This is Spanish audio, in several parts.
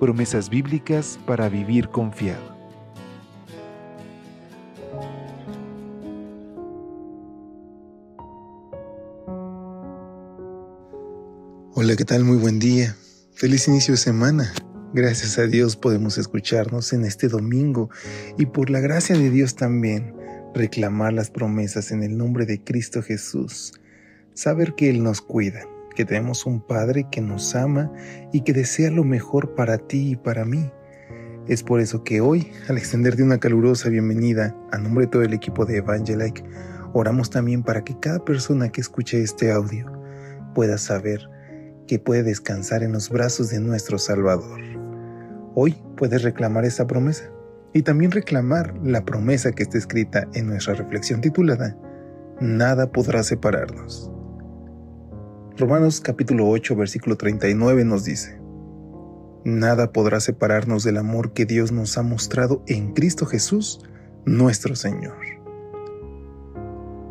Promesas bíblicas para vivir confiado. Hola, ¿qué tal? Muy buen día. Feliz inicio de semana. Gracias a Dios podemos escucharnos en este domingo y por la gracia de Dios también reclamar las promesas en el nombre de Cristo Jesús. Saber que Él nos cuida, que tenemos un Padre que nos ama y que desea lo mejor para ti y para mí. Es por eso que hoy, al extenderte una calurosa bienvenida a nombre de todo el equipo de Evangelike, oramos también para que cada persona que escuche este audio pueda saber que puede descansar en los brazos de nuestro Salvador. Hoy puedes reclamar esa promesa y también reclamar la promesa que está escrita en nuestra reflexión titulada Nada podrá separarnos. Romanos capítulo 8 versículo 39 nos dice, Nada podrá separarnos del amor que Dios nos ha mostrado en Cristo Jesús, nuestro Señor.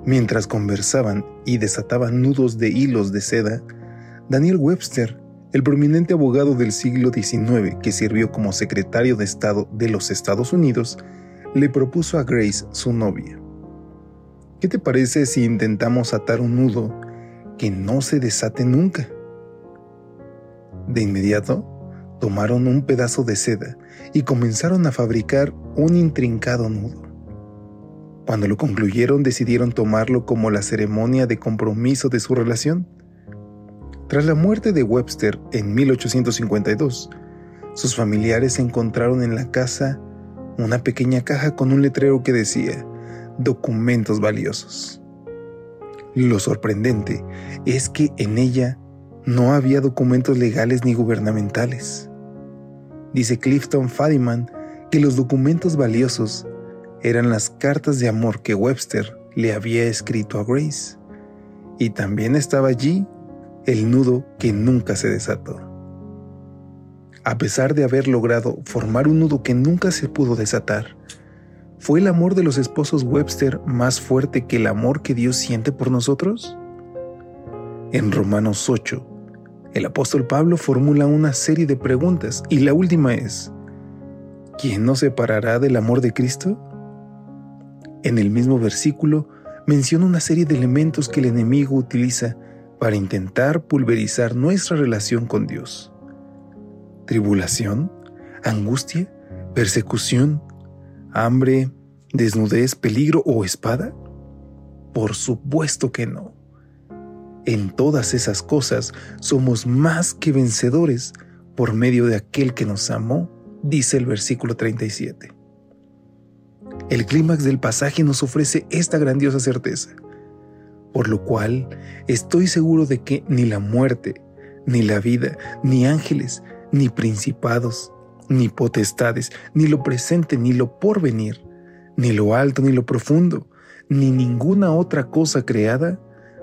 Mientras conversaban y desataban nudos de hilos de seda, Daniel Webster, el prominente abogado del siglo XIX que sirvió como secretario de Estado de los Estados Unidos, le propuso a Grace, su novia. ¿Qué te parece si intentamos atar un nudo que no se desate nunca? De inmediato, tomaron un pedazo de seda y comenzaron a fabricar un intrincado nudo. Cuando lo concluyeron decidieron tomarlo como la ceremonia de compromiso de su relación tras la muerte de Webster en 1852, sus familiares encontraron en la casa una pequeña caja con un letrero que decía documentos valiosos. Lo sorprendente es que en ella no había documentos legales ni gubernamentales. Dice Clifton Fadiman que los documentos valiosos eran las cartas de amor que Webster le había escrito a Grace. Y también estaba allí el nudo que nunca se desató. A pesar de haber logrado formar un nudo que nunca se pudo desatar, ¿fue el amor de los esposos Webster más fuerte que el amor que Dios siente por nosotros? En Romanos 8, el apóstol Pablo formula una serie de preguntas y la última es, ¿quién nos separará del amor de Cristo? En el mismo versículo menciona una serie de elementos que el enemigo utiliza para intentar pulverizar nuestra relación con Dios. Tribulación, angustia, persecución, hambre, desnudez, peligro o espada? Por supuesto que no. En todas esas cosas somos más que vencedores por medio de aquel que nos amó, dice el versículo 37. El clímax del pasaje nos ofrece esta grandiosa certeza por lo cual estoy seguro de que ni la muerte, ni la vida, ni ángeles, ni principados, ni potestades, ni lo presente, ni lo porvenir, ni lo alto, ni lo profundo, ni ninguna otra cosa creada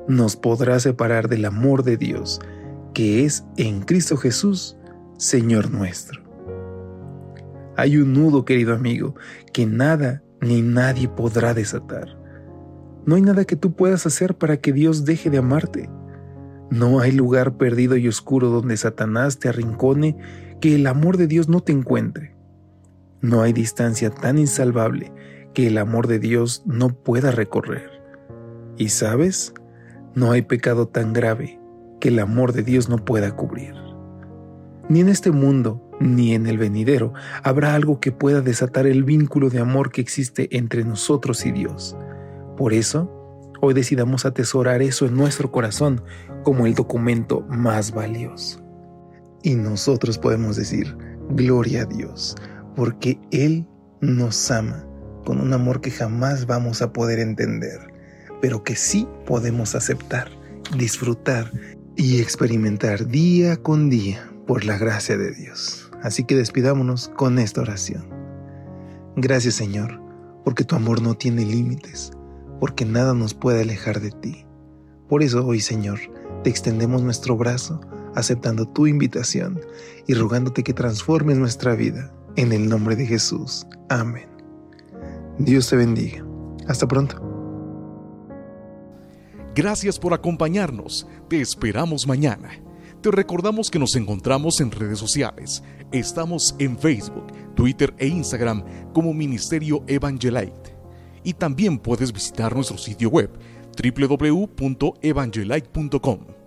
nos podrá separar del amor de Dios, que es en Cristo Jesús, Señor nuestro. Hay un nudo, querido amigo, que nada ni nadie podrá desatar. No hay nada que tú puedas hacer para que Dios deje de amarte. No hay lugar perdido y oscuro donde Satanás te arrincone que el amor de Dios no te encuentre. No hay distancia tan insalvable que el amor de Dios no pueda recorrer. Y sabes, no hay pecado tan grave que el amor de Dios no pueda cubrir. Ni en este mundo, ni en el venidero, habrá algo que pueda desatar el vínculo de amor que existe entre nosotros y Dios. Por eso, hoy decidamos atesorar eso en nuestro corazón como el documento más valioso. Y nosotros podemos decir, gloria a Dios, porque Él nos ama con un amor que jamás vamos a poder entender, pero que sí podemos aceptar, disfrutar y experimentar día con día por la gracia de Dios. Así que despidámonos con esta oración. Gracias Señor, porque tu amor no tiene límites, porque nada nos puede alejar de ti. Por eso hoy Señor, te extendemos nuestro brazo, aceptando tu invitación y rogándote que transformes nuestra vida. En el nombre de Jesús. Amén. Dios te bendiga. Hasta pronto. Gracias por acompañarnos. Te esperamos mañana. Te recordamos que nos encontramos en redes sociales. Estamos en Facebook, Twitter e Instagram como Ministerio Evangelite. Y también puedes visitar nuestro sitio web www.evangelite.com.